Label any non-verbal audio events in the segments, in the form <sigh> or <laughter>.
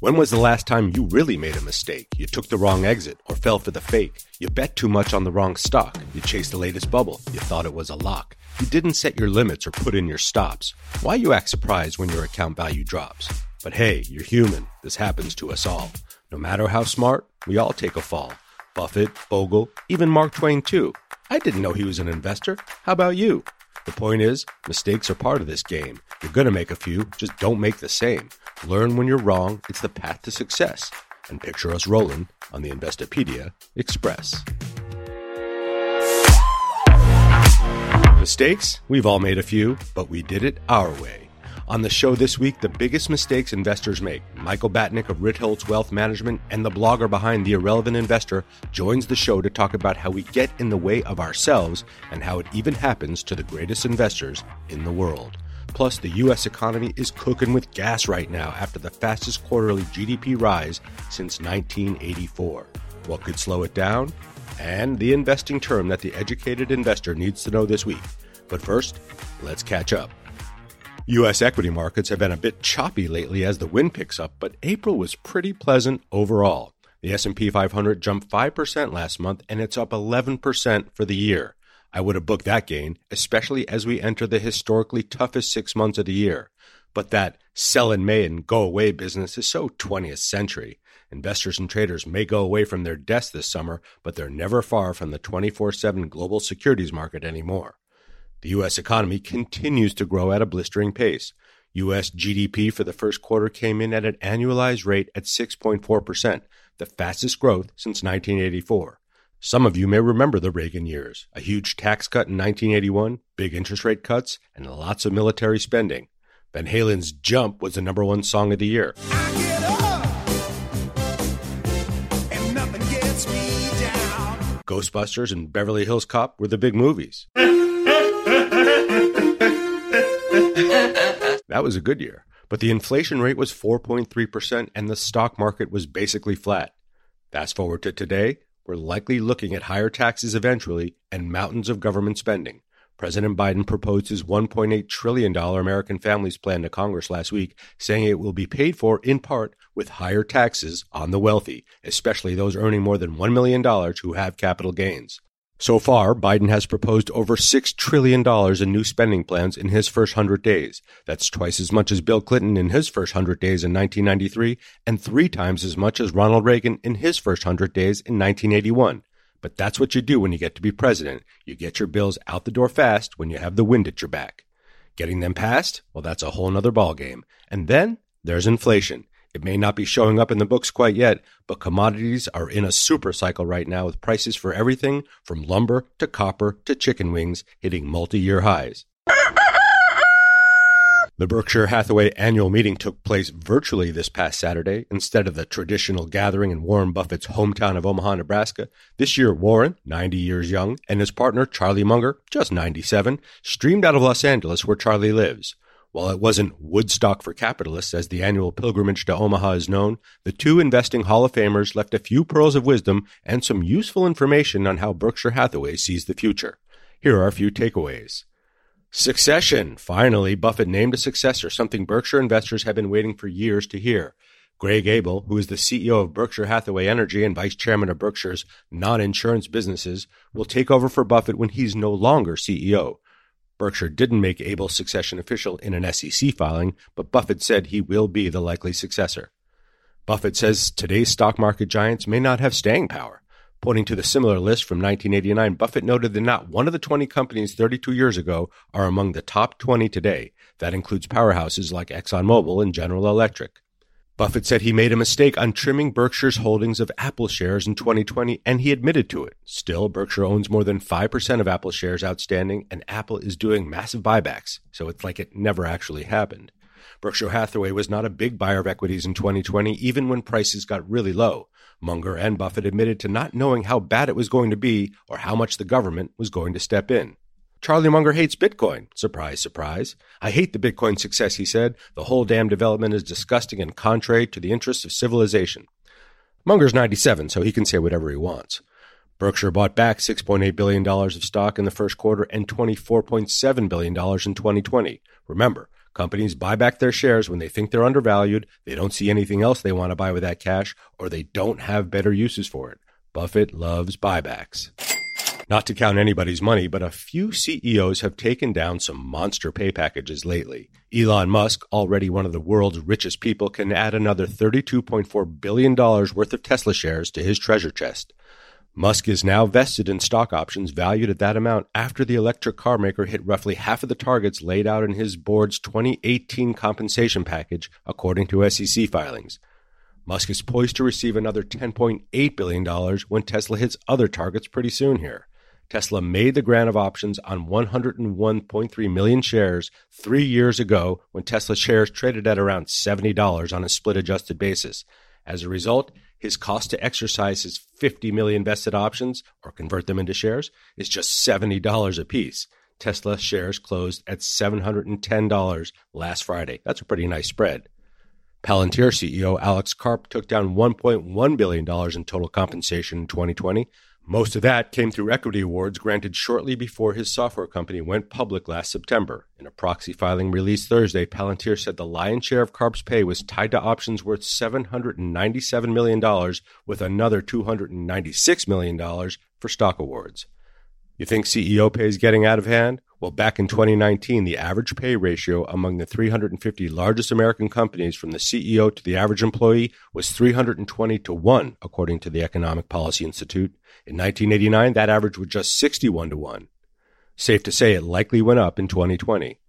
When was the last time you really made a mistake? You took the wrong exit or fell for the fake. You bet too much on the wrong stock. You chased the latest bubble. You thought it was a lock. You didn't set your limits or put in your stops. Why you act surprised when your account value drops? But hey, you're human. This happens to us all. No matter how smart, we all take a fall. Buffett, Bogle, even Mark Twain too. I didn't know he was an investor. How about you? The point is, mistakes are part of this game. You're gonna make a few, just don't make the same. Learn when you're wrong. It's the path to success. And picture us rolling on the Investopedia Express. Mistakes? We've all made a few, but we did it our way. On the show this week, the biggest mistakes investors make. Michael Batnick of Ritholtz Wealth Management and the blogger behind The Irrelevant Investor joins the show to talk about how we get in the way of ourselves and how it even happens to the greatest investors in the world. Plus, the U.S. economy is cooking with gas right now after the fastest quarterly GDP rise since 1984. What could slow it down? And the investing term that the educated investor needs to know this week. But first, let's catch up. U.S. equity markets have been a bit choppy lately as the wind picks up, but April was pretty pleasant overall. The S&P 500 jumped 5% last month and it's up 11% for the year. I would have booked that gain, especially as we enter the historically toughest six months of the year. But that sell in May and go away business is so 20th century. Investors and traders may go away from their desks this summer, but they're never far from the 24 7 global securities market anymore. The U.S. economy continues to grow at a blistering pace. U.S. GDP for the first quarter came in at an annualized rate at 6.4%, the fastest growth since 1984. Some of you may remember the Reagan years a huge tax cut in 1981, big interest rate cuts, and lots of military spending. Van Halen's Jump was the number one song of the year. Ghostbusters and Beverly Hills Cop were the big movies. that was a good year. But the inflation rate was 4.3% and the stock market was basically flat. Fast forward to today, we're likely looking at higher taxes eventually and mountains of government spending. President Biden proposed his $1.8 trillion American Families Plan to Congress last week, saying it will be paid for in part with higher taxes on the wealthy, especially those earning more than $1 million who have capital gains. So far, Biden has proposed over $6 trillion in new spending plans in his first 100 days. That's twice as much as Bill Clinton in his first 100 days in 1993, and three times as much as Ronald Reagan in his first 100 days in 1981. But that's what you do when you get to be president. You get your bills out the door fast when you have the wind at your back. Getting them passed? Well, that's a whole nother ballgame. And then there's inflation. It may not be showing up in the books quite yet, but commodities are in a super cycle right now with prices for everything from lumber to copper to chicken wings hitting multi year highs. The Berkshire Hathaway annual meeting took place virtually this past Saturday instead of the traditional gathering in Warren Buffett's hometown of Omaha, Nebraska. This year, Warren, 90 years young, and his partner, Charlie Munger, just 97, streamed out of Los Angeles where Charlie lives. While it wasn't Woodstock for capitalists, as the annual pilgrimage to Omaha is known, the two investing Hall of Famers left a few pearls of wisdom and some useful information on how Berkshire Hathaway sees the future. Here are a few takeaways. Succession. Finally, Buffett named a successor, something Berkshire investors have been waiting for years to hear. Greg Abel, who is the CEO of Berkshire Hathaway Energy and vice chairman of Berkshire's non insurance businesses, will take over for Buffett when he's no longer CEO. Berkshire didn't make Abel's succession official in an SEC filing, but Buffett said he will be the likely successor. Buffett says today's stock market giants may not have staying power. Pointing to the similar list from 1989, Buffett noted that not one of the 20 companies 32 years ago are among the top 20 today. That includes powerhouses like ExxonMobil and General Electric. Buffett said he made a mistake on trimming Berkshire's holdings of Apple shares in 2020, and he admitted to it. Still, Berkshire owns more than 5% of Apple shares outstanding, and Apple is doing massive buybacks, so it's like it never actually happened. Berkshire Hathaway was not a big buyer of equities in 2020, even when prices got really low. Munger and Buffett admitted to not knowing how bad it was going to be or how much the government was going to step in. Charlie Munger hates Bitcoin. Surprise, surprise. I hate the Bitcoin success, he said. The whole damn development is disgusting and contrary to the interests of civilization. Munger's 97, so he can say whatever he wants. Berkshire bought back $6.8 billion of stock in the first quarter and $24.7 billion in 2020. Remember, Companies buy back their shares when they think they're undervalued, they don't see anything else they want to buy with that cash, or they don't have better uses for it. Buffett loves buybacks. Not to count anybody's money, but a few CEOs have taken down some monster pay packages lately. Elon Musk, already one of the world's richest people, can add another $32.4 billion worth of Tesla shares to his treasure chest. Musk is now vested in stock options valued at that amount after the electric car maker hit roughly half of the targets laid out in his board's 2018 compensation package, according to SEC filings. Musk is poised to receive another $10.8 billion when Tesla hits other targets pretty soon here. Tesla made the grant of options on 101.3 million shares three years ago when Tesla shares traded at around $70 on a split adjusted basis. As a result, his cost to exercise his 50 million vested options or convert them into shares is just $70 a piece. Tesla shares closed at $710 last Friday. That's a pretty nice spread. Palantir CEO Alex Karp took down $1.1 billion in total compensation in 2020. Most of that came through equity awards granted shortly before his software company went public last September. In a proxy filing released Thursday, Palantir said the lion's share of Karp's pay was tied to options worth $797 million, with another $296 million for stock awards. You think CEO pay is getting out of hand? Well, back in 2019, the average pay ratio among the 350 largest American companies from the CEO to the average employee was 320 to 1, according to the Economic Policy Institute. In 1989, that average was just 61 to 1. Safe to say it likely went up in 2020.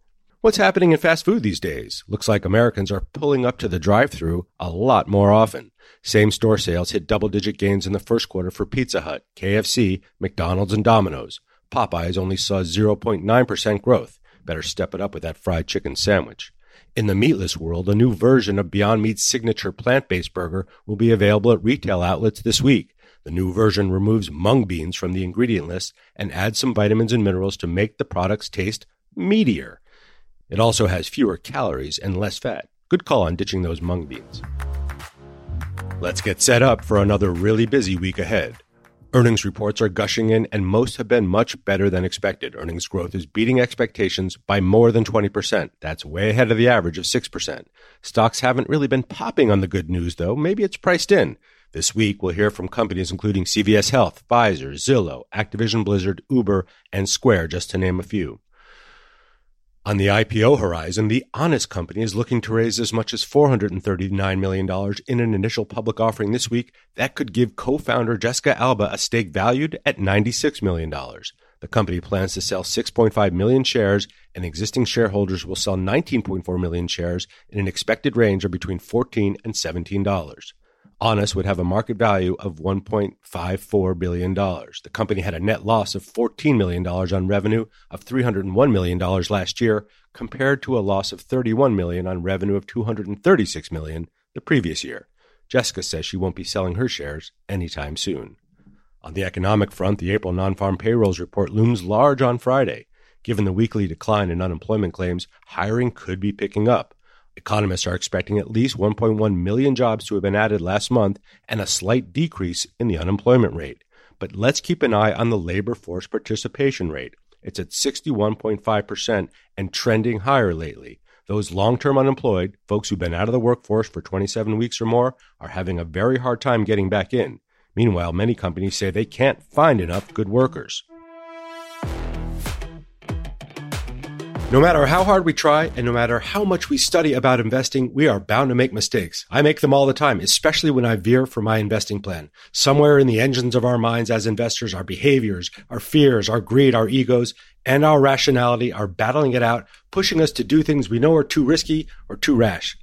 What's happening in fast food these days? Looks like Americans are pulling up to the drive through a lot more often. Same store sales hit double digit gains in the first quarter for Pizza Hut, KFC, McDonald's, and Domino's. Popeyes only saw 0.9% growth. Better step it up with that fried chicken sandwich. In the meatless world, a new version of Beyond Meat's signature plant based burger will be available at retail outlets this week. The new version removes mung beans from the ingredient list and adds some vitamins and minerals to make the products taste meatier. It also has fewer calories and less fat. Good call on ditching those mung beans. Let's get set up for another really busy week ahead. Earnings reports are gushing in, and most have been much better than expected. Earnings growth is beating expectations by more than 20%. That's way ahead of the average of 6%. Stocks haven't really been popping on the good news, though. Maybe it's priced in. This week, we'll hear from companies including CVS Health, Pfizer, Zillow, Activision Blizzard, Uber, and Square, just to name a few. On the IPO horizon, the Honest Company is looking to raise as much as $439 million in an initial public offering this week that could give co founder Jessica Alba a stake valued at $96 million. The company plans to sell 6.5 million shares, and existing shareholders will sell 19.4 million shares in an expected range of between 14 and $17. Honest would have a market value of $1.54 billion. The company had a net loss of $14 million on revenue of $301 million last year, compared to a loss of 31 million on revenue of 236 million the previous year. Jessica says she won't be selling her shares anytime soon. On the economic front, the April non farm payrolls report looms large on Friday. Given the weekly decline in unemployment claims, hiring could be picking up. Economists are expecting at least 1.1 million jobs to have been added last month and a slight decrease in the unemployment rate. But let's keep an eye on the labor force participation rate. It's at 61.5% and trending higher lately. Those long term unemployed, folks who've been out of the workforce for 27 weeks or more, are having a very hard time getting back in. Meanwhile, many companies say they can't find enough good workers. No matter how hard we try and no matter how much we study about investing, we are bound to make mistakes. I make them all the time, especially when I veer from my investing plan. Somewhere in the engines of our minds as investors, our behaviors, our fears, our greed, our egos, and our rationality are battling it out, pushing us to do things we know are too risky or too rash.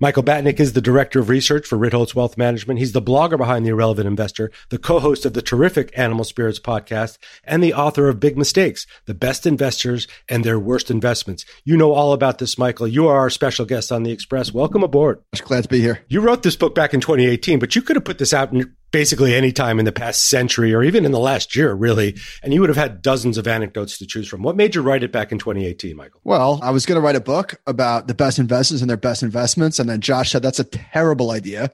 Michael Batnick is the director of research for Ritholtz Wealth Management. He's the blogger behind The Irrelevant Investor, the co-host of the terrific Animal Spirits podcast, and the author of Big Mistakes, the best investors and their worst investments. You know all about this, Michael. You are our special guest on the Express. Welcome aboard. Glad to be here. You wrote this book back in 2018, but you could have put this out in basically any time in the past century or even in the last year, really. And you would have had dozens of anecdotes to choose from. What made you write it back in 2018, Michael? Well, I was going to write a book about the best investors and their best investments. And then Josh said, that's a terrible idea.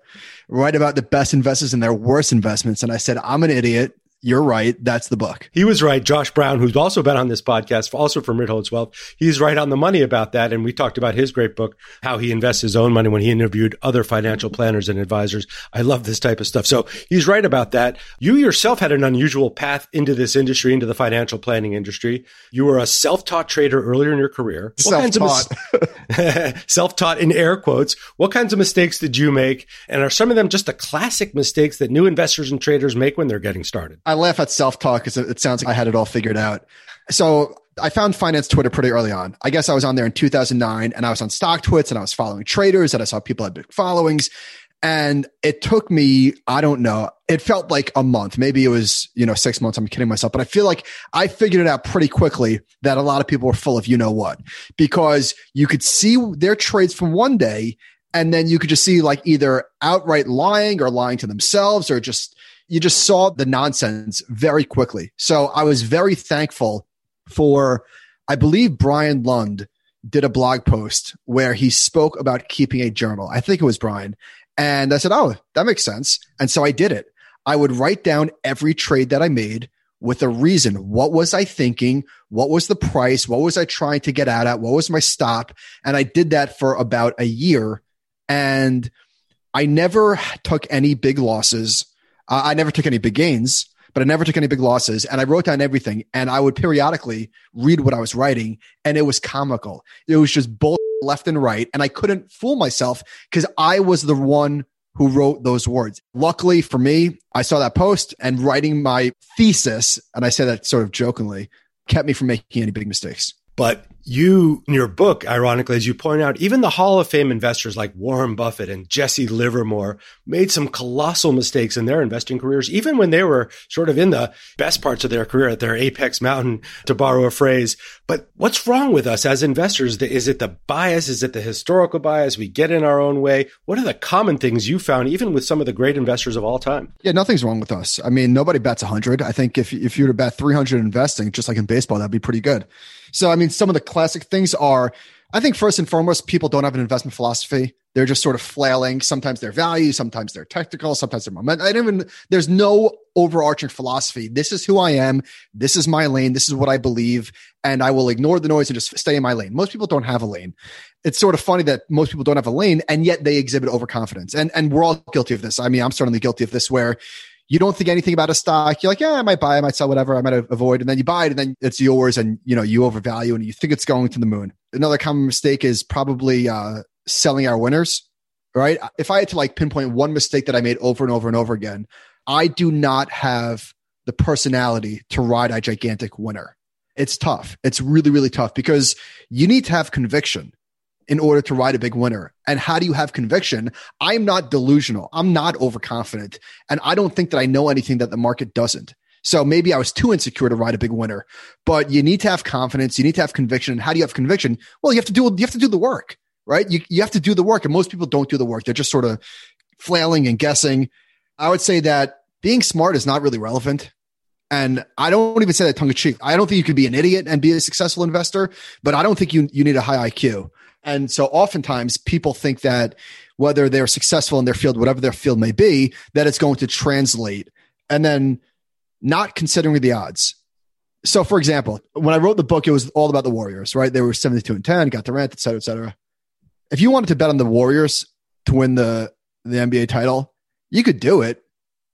Write about the best investors and their worst investments. And I said, I'm an idiot you're right. That's the book. He was right. Josh Brown, who's also been on this podcast, also from Ritholtz Wealth, he's right on the money about that. And we talked about his great book, how he invests his own money when he interviewed other financial planners and advisors. I love this type of stuff. So he's right about that. You yourself had an unusual path into this industry, into the financial planning industry. You were a self-taught trader earlier in your career. Self-taught. Mis- <laughs> self-taught in air quotes. What kinds of mistakes did you make? And are some of them just the classic mistakes that new investors and traders make when they're getting started? I laugh at self talk because it sounds like I had it all figured out. So I found finance Twitter pretty early on. I guess I was on there in 2009 and I was on stock StockTwits and I was following traders and I saw people had big followings. And it took me, I don't know, it felt like a month. Maybe it was, you know, six months. I'm kidding myself, but I feel like I figured it out pretty quickly that a lot of people were full of you know what, because you could see their trades from one day and then you could just see like either outright lying or lying to themselves or just you just saw the nonsense very quickly. So I was very thankful for, I believe Brian Lund did a blog post where he spoke about keeping a journal. I think it was Brian. And I said, Oh, that makes sense. And so I did it. I would write down every trade that I made with a reason. What was I thinking? What was the price? What was I trying to get out at? What was my stop? And I did that for about a year. And I never took any big losses. Uh, I never took any big gains, but I never took any big losses. And I wrote down everything. And I would periodically read what I was writing, and it was comical. It was just bull left and right. And I couldn't fool myself because I was the one who wrote those words. Luckily for me, I saw that post and writing my thesis, and I say that sort of jokingly, kept me from making any big mistakes. But you, in your book, ironically, as you point out, even the Hall of Fame investors like Warren Buffett and Jesse Livermore made some colossal mistakes in their investing careers, even when they were sort of in the best parts of their career at their apex mountain, to borrow a phrase. But what's wrong with us as investors? Is it the bias? Is it the historical bias? We get in our own way. What are the common things you found, even with some of the great investors of all time? Yeah, nothing's wrong with us. I mean, nobody bets 100. I think if, if you were to bet 300 investing, just like in baseball, that'd be pretty good. So, I mean, some of the classic things are, I think first and foremost, people don't have an investment philosophy. They're just sort of flailing. Sometimes they're value, sometimes they're technical, sometimes they're moment. I don't even, there's no overarching philosophy. This is who I am. This is my lane. This is what I believe. And I will ignore the noise and just stay in my lane. Most people don't have a lane. It's sort of funny that most people don't have a lane and yet they exhibit overconfidence. And, and we're all guilty of this. I mean, I'm certainly guilty of this where you don't think anything about a stock. You're like, yeah, I might buy, I might sell, whatever. I might avoid. And then you buy it and then it's yours and, you know, you overvalue and you think it's going to the moon. Another common mistake is probably uh, selling our winners, right? If I had to like pinpoint one mistake that I made over and over and over again, I do not have the personality to ride a gigantic winner. It's tough. It's really, really tough because you need to have conviction in order to ride a big winner. And how do you have conviction? I'm not delusional. I'm not overconfident. And I don't think that I know anything that the market doesn't. So maybe I was too insecure to ride a big winner, but you need to have confidence. You need to have conviction. And how do you have conviction? Well, you have to do, you have to do the work, right? You, you have to do the work. And most people don't do the work. They're just sort of flailing and guessing. I would say that being smart is not really relevant. And I don't even say that tongue in cheek. I don't think you can be an idiot and be a successful investor, but I don't think you, you need a high IQ. And so oftentimes people think that whether they're successful in their field, whatever their field may be, that it's going to translate and then not considering the odds. So for example, when I wrote the book, it was all about the Warriors, right? They were 72 and 10, got Durant, et cetera, et cetera. If you wanted to bet on the Warriors to win the, the NBA title, you could do it,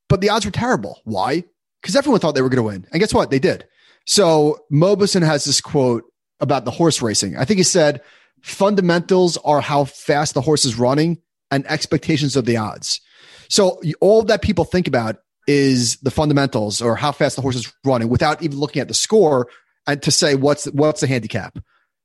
but the odds were terrible. Why? Because everyone thought they were going to win. And guess what? They did. So Mauboussin has this quote about the horse racing. I think he said, fundamentals are how fast the horse is running and expectations of the odds. So all that people think about is the fundamentals or how fast the horse is running without even looking at the score and to say what's what's the handicap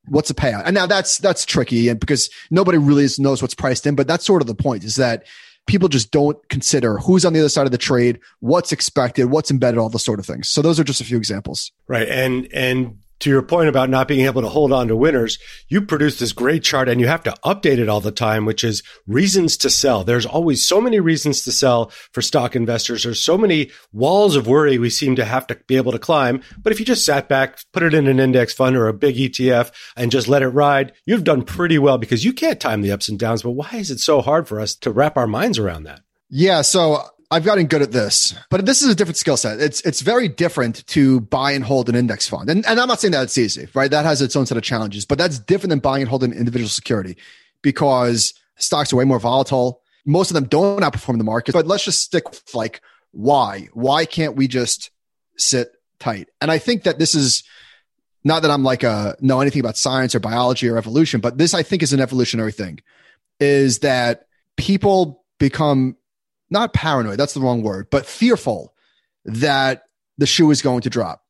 what's the payout and now that's that's tricky and because nobody really knows what's priced in but that's sort of the point is that people just don't consider who's on the other side of the trade what's expected what's embedded all the sort of things. So those are just a few examples. Right. And and to your point about not being able to hold on to winners, you produce this great chart and you have to update it all the time, which is reasons to sell. There's always so many reasons to sell for stock investors. There's so many walls of worry we seem to have to be able to climb. But if you just sat back, put it in an index fund or a big ETF and just let it ride, you've done pretty well because you can't time the ups and downs. But why is it so hard for us to wrap our minds around that? Yeah. So I've gotten good at this, but this is a different skill set. It's it's very different to buy and hold an index fund. And, and I'm not saying that it's easy, right? That has its own set of challenges, but that's different than buying and holding an individual security because stocks are way more volatile. Most of them don't outperform the market. But let's just stick with like why? Why can't we just sit tight? And I think that this is not that I'm like a know anything about science or biology or evolution, but this I think is an evolutionary thing. Is that people become not paranoid, that's the wrong word, but fearful that the shoe is going to drop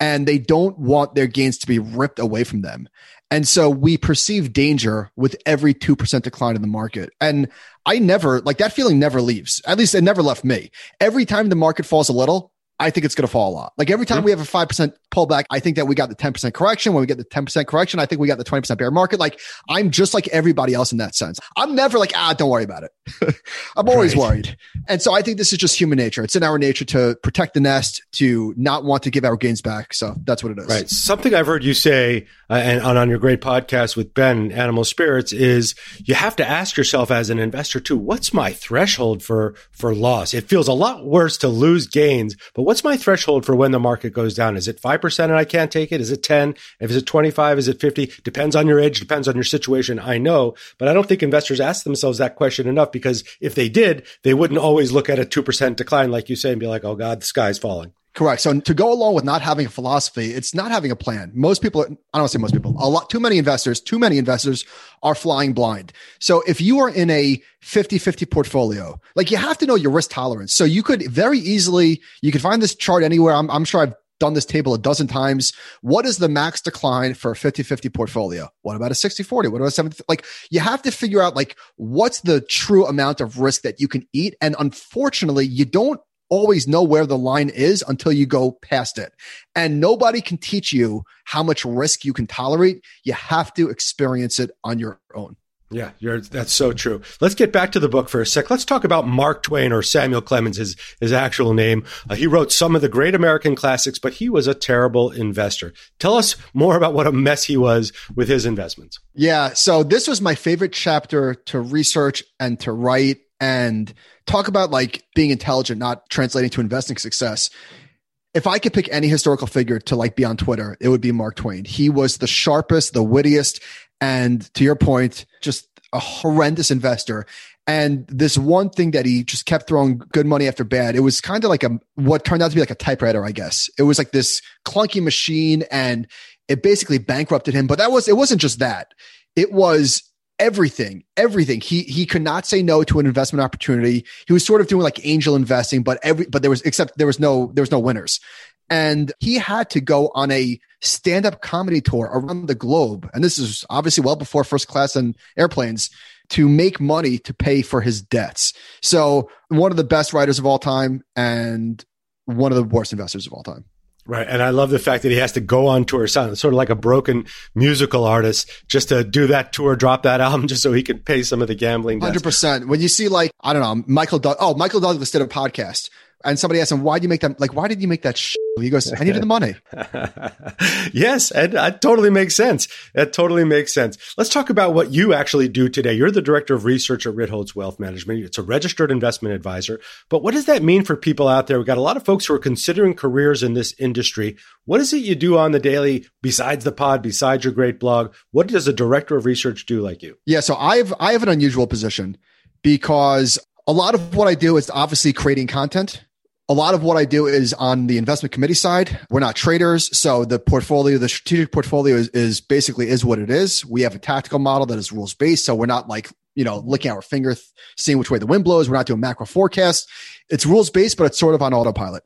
and they don't want their gains to be ripped away from them. And so we perceive danger with every 2% decline in the market. And I never, like that feeling never leaves. At least it never left me. Every time the market falls a little, I think it's going to fall a lot. Like every time mm-hmm. we have a 5% pullback, I think that we got the 10% correction. When we get the 10% correction, I think we got the 20% bear market. Like I'm just like everybody else in that sense. I'm never like, ah, don't worry about it. <laughs> I'm always right. worried. And so I think this is just human nature. It's in our nature to protect the nest, to not want to give our gains back. So that's what it is. Right. Something I've heard you say uh, and on your great podcast with Ben, Animal Spirits, is you have to ask yourself as an investor too, what's my threshold for, for loss? It feels a lot worse to lose gains, but what's my threshold for when the market goes down? Is it 5% and I can't take it? Is it 10? If it's 25, is it 50? Depends on your age, depends on your situation. I know, but I don't think investors ask themselves that question enough because if they did, they wouldn't always look at a 2% decline, like you say, and be like, oh God, the sky's falling. Correct. So to go along with not having a philosophy, it's not having a plan. Most people, I don't say most people, a lot, too many investors, too many investors are flying blind. So if you are in a 50 50 portfolio, like you have to know your risk tolerance. So you could very easily, you could find this chart anywhere. I'm, I'm sure I've done this table a dozen times. What is the max decline for a 50 50 portfolio? What about a 60 40? What about a 70? Like you have to figure out like what's the true amount of risk that you can eat. And unfortunately, you don't always know where the line is until you go past it. And nobody can teach you how much risk you can tolerate. You have to experience it on your own. Yeah, that's so true. Let's get back to the book for a sec. Let's talk about Mark Twain or Samuel Clemens, his, his actual name. Uh, he wrote some of the great American classics, but he was a terrible investor. Tell us more about what a mess he was with his investments. Yeah. So this was my favorite chapter to research and to write and talk about like being intelligent, not translating to investing success. If I could pick any historical figure to like be on Twitter, it would be Mark Twain. He was the sharpest, the wittiest, and to your point, just a horrendous investor. And this one thing that he just kept throwing good money after bad, it was kind of like a what turned out to be like a typewriter, I guess. It was like this clunky machine and it basically bankrupted him. But that was it wasn't just that. It was everything, everything. He he could not say no to an investment opportunity. He was sort of doing like angel investing, but every but there was except there was no there was no winners. And he had to go on a stand-up comedy tour around the globe. And this is obviously well before first class and airplanes to make money to pay for his debts. So one of the best writers of all time and one of the worst investors of all time. Right. And I love the fact that he has to go on tour, sound sort of like a broken musical artist, just to do that tour, drop that <laughs> album, just so he could pay some of the gambling. Hundred percent. When you see like I don't know, Michael. Doug- oh, Michael Douglas did a podcast and somebody asked him, why did you make that? Like, why did you make that? Sh-? He goes, I needed the money. <laughs> yes. And that totally makes sense. That totally makes sense. Let's talk about what you actually do today. You're the director of research at Ritholtz Wealth Management. It's a registered investment advisor. But what does that mean for people out there? We've got a lot of folks who are considering careers in this industry. What is it you do on the daily besides the pod, besides your great blog? What does a director of research do like you? Yeah. So I have, I have an unusual position because a lot of what I do is obviously creating content a lot of what I do is on the investment committee side. We're not traders. So the portfolio, the strategic portfolio is, is basically is what it is. We have a tactical model that is rules based. So we're not like, you know, licking our finger, seeing which way the wind blows. We're not doing macro forecasts. It's rules based, but it's sort of on autopilot.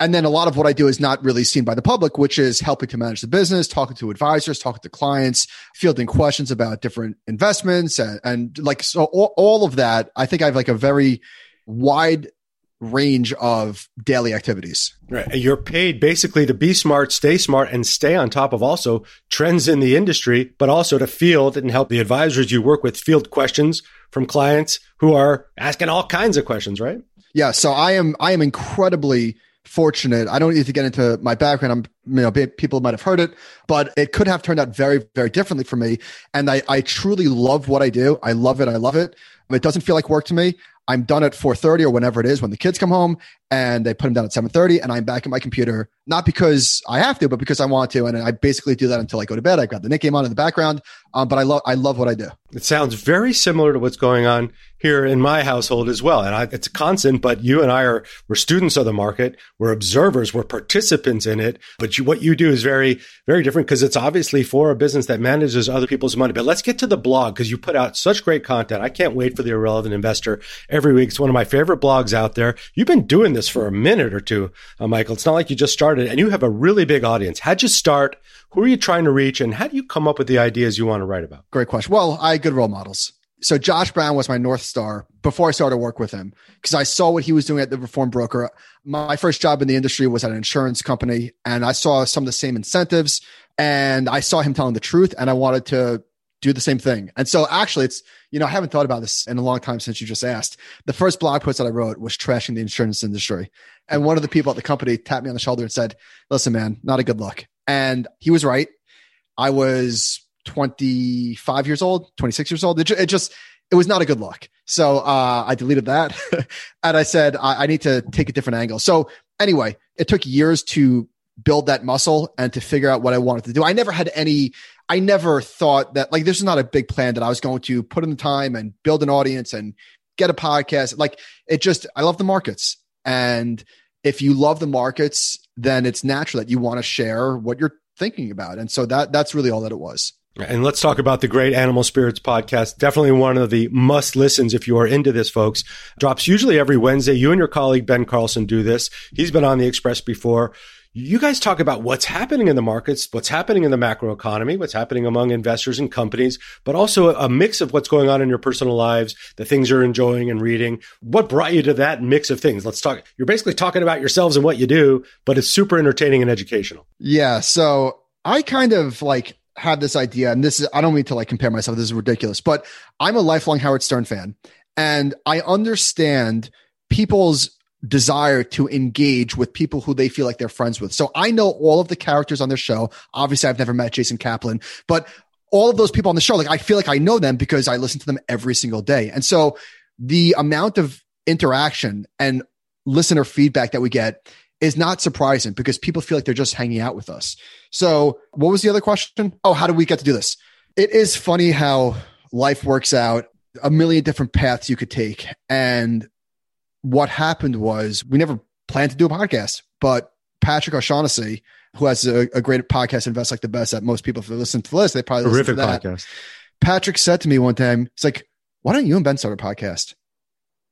And then a lot of what I do is not really seen by the public, which is helping to manage the business, talking to advisors, talking to clients, fielding questions about different investments and, and like, so all, all of that. I think I have like a very wide range of daily activities. Right. You're paid basically to be smart, stay smart, and stay on top of also trends in the industry, but also to field and help the advisors you work with field questions from clients who are asking all kinds of questions, right? Yeah. So I am I am incredibly fortunate. I don't need to get into my background. I'm you know, people might have heard it, but it could have turned out very, very differently for me. And I, I truly love what I do. I love it. I love it. It doesn't feel like work to me. I'm done at 4:30 or whenever it is when the kids come home, and they put them down at 7:30, and I'm back at my computer not because I have to, but because I want to, and I basically do that until I go to bed. I've got the Knick game on in the background, um, but I love I love what I do. It sounds very similar to what's going on here in my household as well, and I, it's a constant. But you and I are we're students of the market, we're observers, we're participants in it. But you, what you do is very very different because it's obviously for a business that manages other people's money. But let's get to the blog because you put out such great content. I can't wait for the irrelevant investor every week. It's one of my favorite blogs out there. You've been doing this for a minute or two, uh, Michael. It's not like you just started and you have a really big audience. How'd you start? Who are you trying to reach? And how do you come up with the ideas you want to write about? Great question. Well, I good role models. So Josh Brown was my North Star before I started work with him because I saw what he was doing at the Reformed Broker. My first job in the industry was at an insurance company and I saw some of the same incentives and I saw him telling the truth and I wanted to do the same thing. And so actually it's, you know, I haven't thought about this in a long time since you just asked. The first blog post that I wrote was trashing the insurance industry. And one of the people at the company tapped me on the shoulder and said, listen, man, not a good look. And he was right. I was 25 years old, 26 years old. It, it just, it was not a good look. So uh, I deleted that. <laughs> and I said, I, I need to take a different angle. So anyway, it took years to build that muscle and to figure out what I wanted to do. I never had any I never thought that like this is not a big plan that I was going to put in the time and build an audience and get a podcast. Like it just I love the markets. And if you love the markets, then it's natural that you want to share what you're thinking about. And so that that's really all that it was. And let's talk about the great Animal Spirits podcast. Definitely one of the must listens if you are into this, folks. Drops usually every Wednesday. You and your colleague Ben Carlson do this. He's been on the Express before you guys talk about what's happening in the markets, what's happening in the macro economy, what's happening among investors and companies, but also a mix of what's going on in your personal lives, the things you're enjoying and reading. What brought you to that mix of things? Let's talk. You're basically talking about yourselves and what you do, but it's super entertaining and educational. Yeah. So I kind of like had this idea, and this is, I don't mean to like compare myself. This is ridiculous, but I'm a lifelong Howard Stern fan and I understand people's desire to engage with people who they feel like they're friends with. So I know all of the characters on their show. Obviously, I've never met Jason Kaplan, but all of those people on the show, like I feel like I know them because I listen to them every single day. And so the amount of interaction and listener feedback that we get is not surprising because people feel like they're just hanging out with us. So what was the other question? Oh, how do we get to do this? It is funny how life works out a million different paths you could take. And what happened was we never planned to do a podcast, but Patrick O'Shaughnessy, who has a, a great podcast, Invest Like the Best, that most people, if they listen to the list, they probably listen to that. podcast. Patrick said to me one time, "It's like, why don't you and Ben start a podcast?"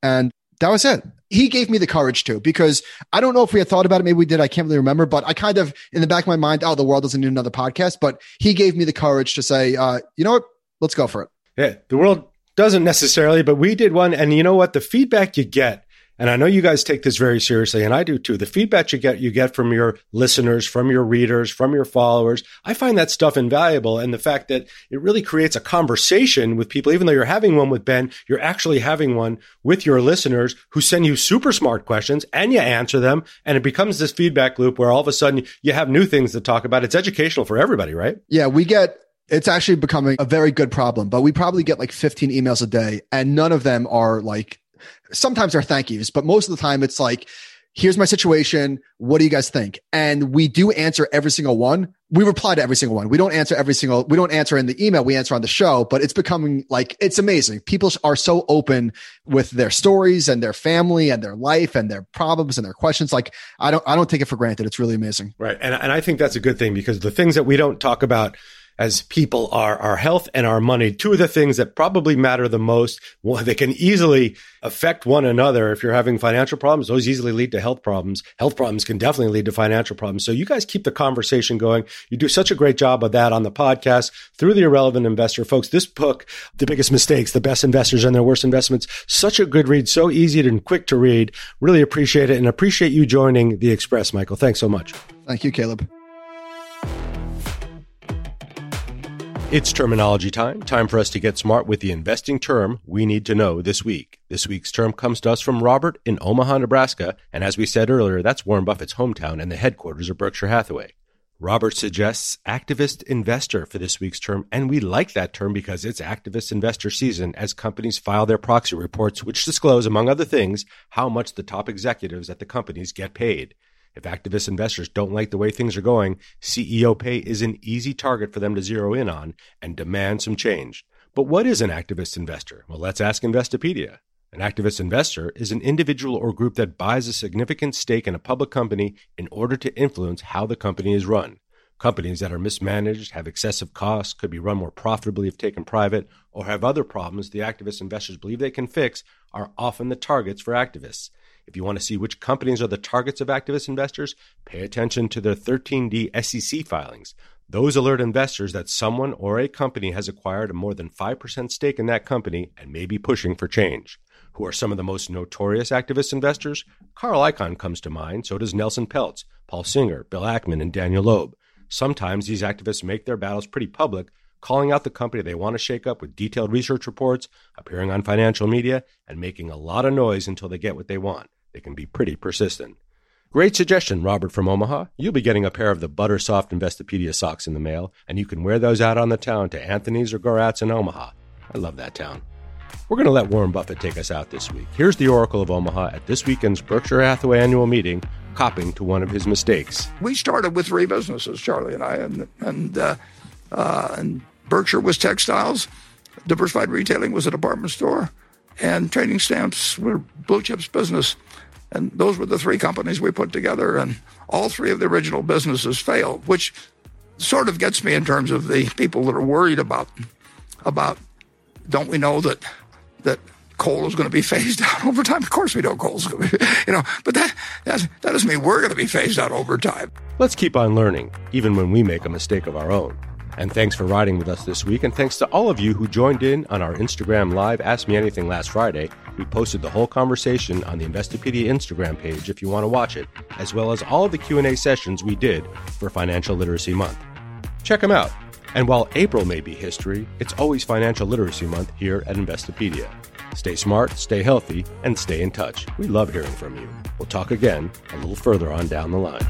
And that was it. He gave me the courage to because I don't know if we had thought about it. Maybe we did. I can't really remember, but I kind of in the back of my mind, oh, the world doesn't need another podcast. But he gave me the courage to say, uh, you know what? Let's go for it. Yeah, the world doesn't necessarily, but we did one. And you know what? The feedback you get and I know you guys take this very seriously, and I do too. The feedback you get, you get from your listeners, from your readers, from your followers. I find that stuff invaluable. And the fact that it really creates a conversation with people, even though you're having one with Ben, you're actually having one with your listeners who send you super smart questions and you answer them. And it becomes this feedback loop where all of a sudden you have new things to talk about. It's educational for everybody, right? Yeah, we get it's actually becoming a very good problem, but we probably get like 15 emails a day and none of them are like sometimes they're thank yous, but most of the time it's like, here's my situation. What do you guys think? And we do answer every single one. We reply to every single one. We don't answer every single, we don't answer in the email. We answer on the show, but it's becoming like, it's amazing. People are so open with their stories and their family and their life and their problems and their questions. Like I don't, I don't take it for granted. It's really amazing. Right. And, and I think that's a good thing because the things that we don't talk about as people are our health and our money. Two of the things that probably matter the most. Well, they can easily affect one another. If you're having financial problems, those easily lead to health problems. Health problems can definitely lead to financial problems. So you guys keep the conversation going. You do such a great job of that on the podcast through the irrelevant investor. Folks, this book, The Biggest Mistakes, The Best Investors and Their Worst Investments, such a good read, so easy and quick to read. Really appreciate it and appreciate you joining the Express, Michael. Thanks so much. Thank you, Caleb. It's terminology time. Time for us to get smart with the investing term we need to know this week. This week's term comes to us from Robert in Omaha, Nebraska. And as we said earlier, that's Warren Buffett's hometown and the headquarters of Berkshire Hathaway. Robert suggests activist investor for this week's term, and we like that term because it's activist investor season as companies file their proxy reports, which disclose, among other things, how much the top executives at the companies get paid. If activist investors don't like the way things are going, CEO pay is an easy target for them to zero in on and demand some change. But what is an activist investor? Well, let's ask Investopedia. An activist investor is an individual or group that buys a significant stake in a public company in order to influence how the company is run. Companies that are mismanaged, have excessive costs, could be run more profitably if taken private, or have other problems the activist investors believe they can fix are often the targets for activists. If you want to see which companies are the targets of activist investors, pay attention to their 13D SEC filings. Those alert investors that someone or a company has acquired a more than 5% stake in that company and may be pushing for change who are some of the most notorious activist investors? Carl Icahn comes to mind, so does Nelson Peltz, Paul Singer, Bill Ackman, and Daniel Loeb. Sometimes these activists make their battles pretty public, calling out the company they want to shake up with detailed research reports, appearing on financial media, and making a lot of noise until they get what they want. They can be pretty persistent. Great suggestion, Robert from Omaha. You'll be getting a pair of the Buttersoft Investopedia socks in the mail, and you can wear those out on the town to Anthony's or Gorat's in Omaha. I love that town. We're going to let Warren Buffett take us out this week. Here's the Oracle of Omaha at this weekend's Berkshire Hathaway annual meeting, copping to one of his mistakes. We started with three businesses, Charlie and I, and and uh, uh, and Berkshire was textiles, diversified retailing was a department store, and trading stamps were blue chips business. And those were the three companies we put together, and all three of the original businesses failed, which sort of gets me in terms of the people that are worried about about. Don't we know that that coal is going to be phased <laughs> out over time. Of course, we know coal's going to be, <laughs> you know, but that, that doesn't mean we're going to be phased out over time. Let's keep on learning, even when we make a mistake of our own. And thanks for riding with us this week. And thanks to all of you who joined in on our Instagram Live Ask Me Anything last Friday. We posted the whole conversation on the Investopedia Instagram page if you want to watch it, as well as all of the Q&A sessions we did for Financial Literacy Month. Check them out. And while April may be history, it's always Financial Literacy Month here at Investopedia. Stay smart, stay healthy, and stay in touch. We love hearing from you. We'll talk again a little further on down the line.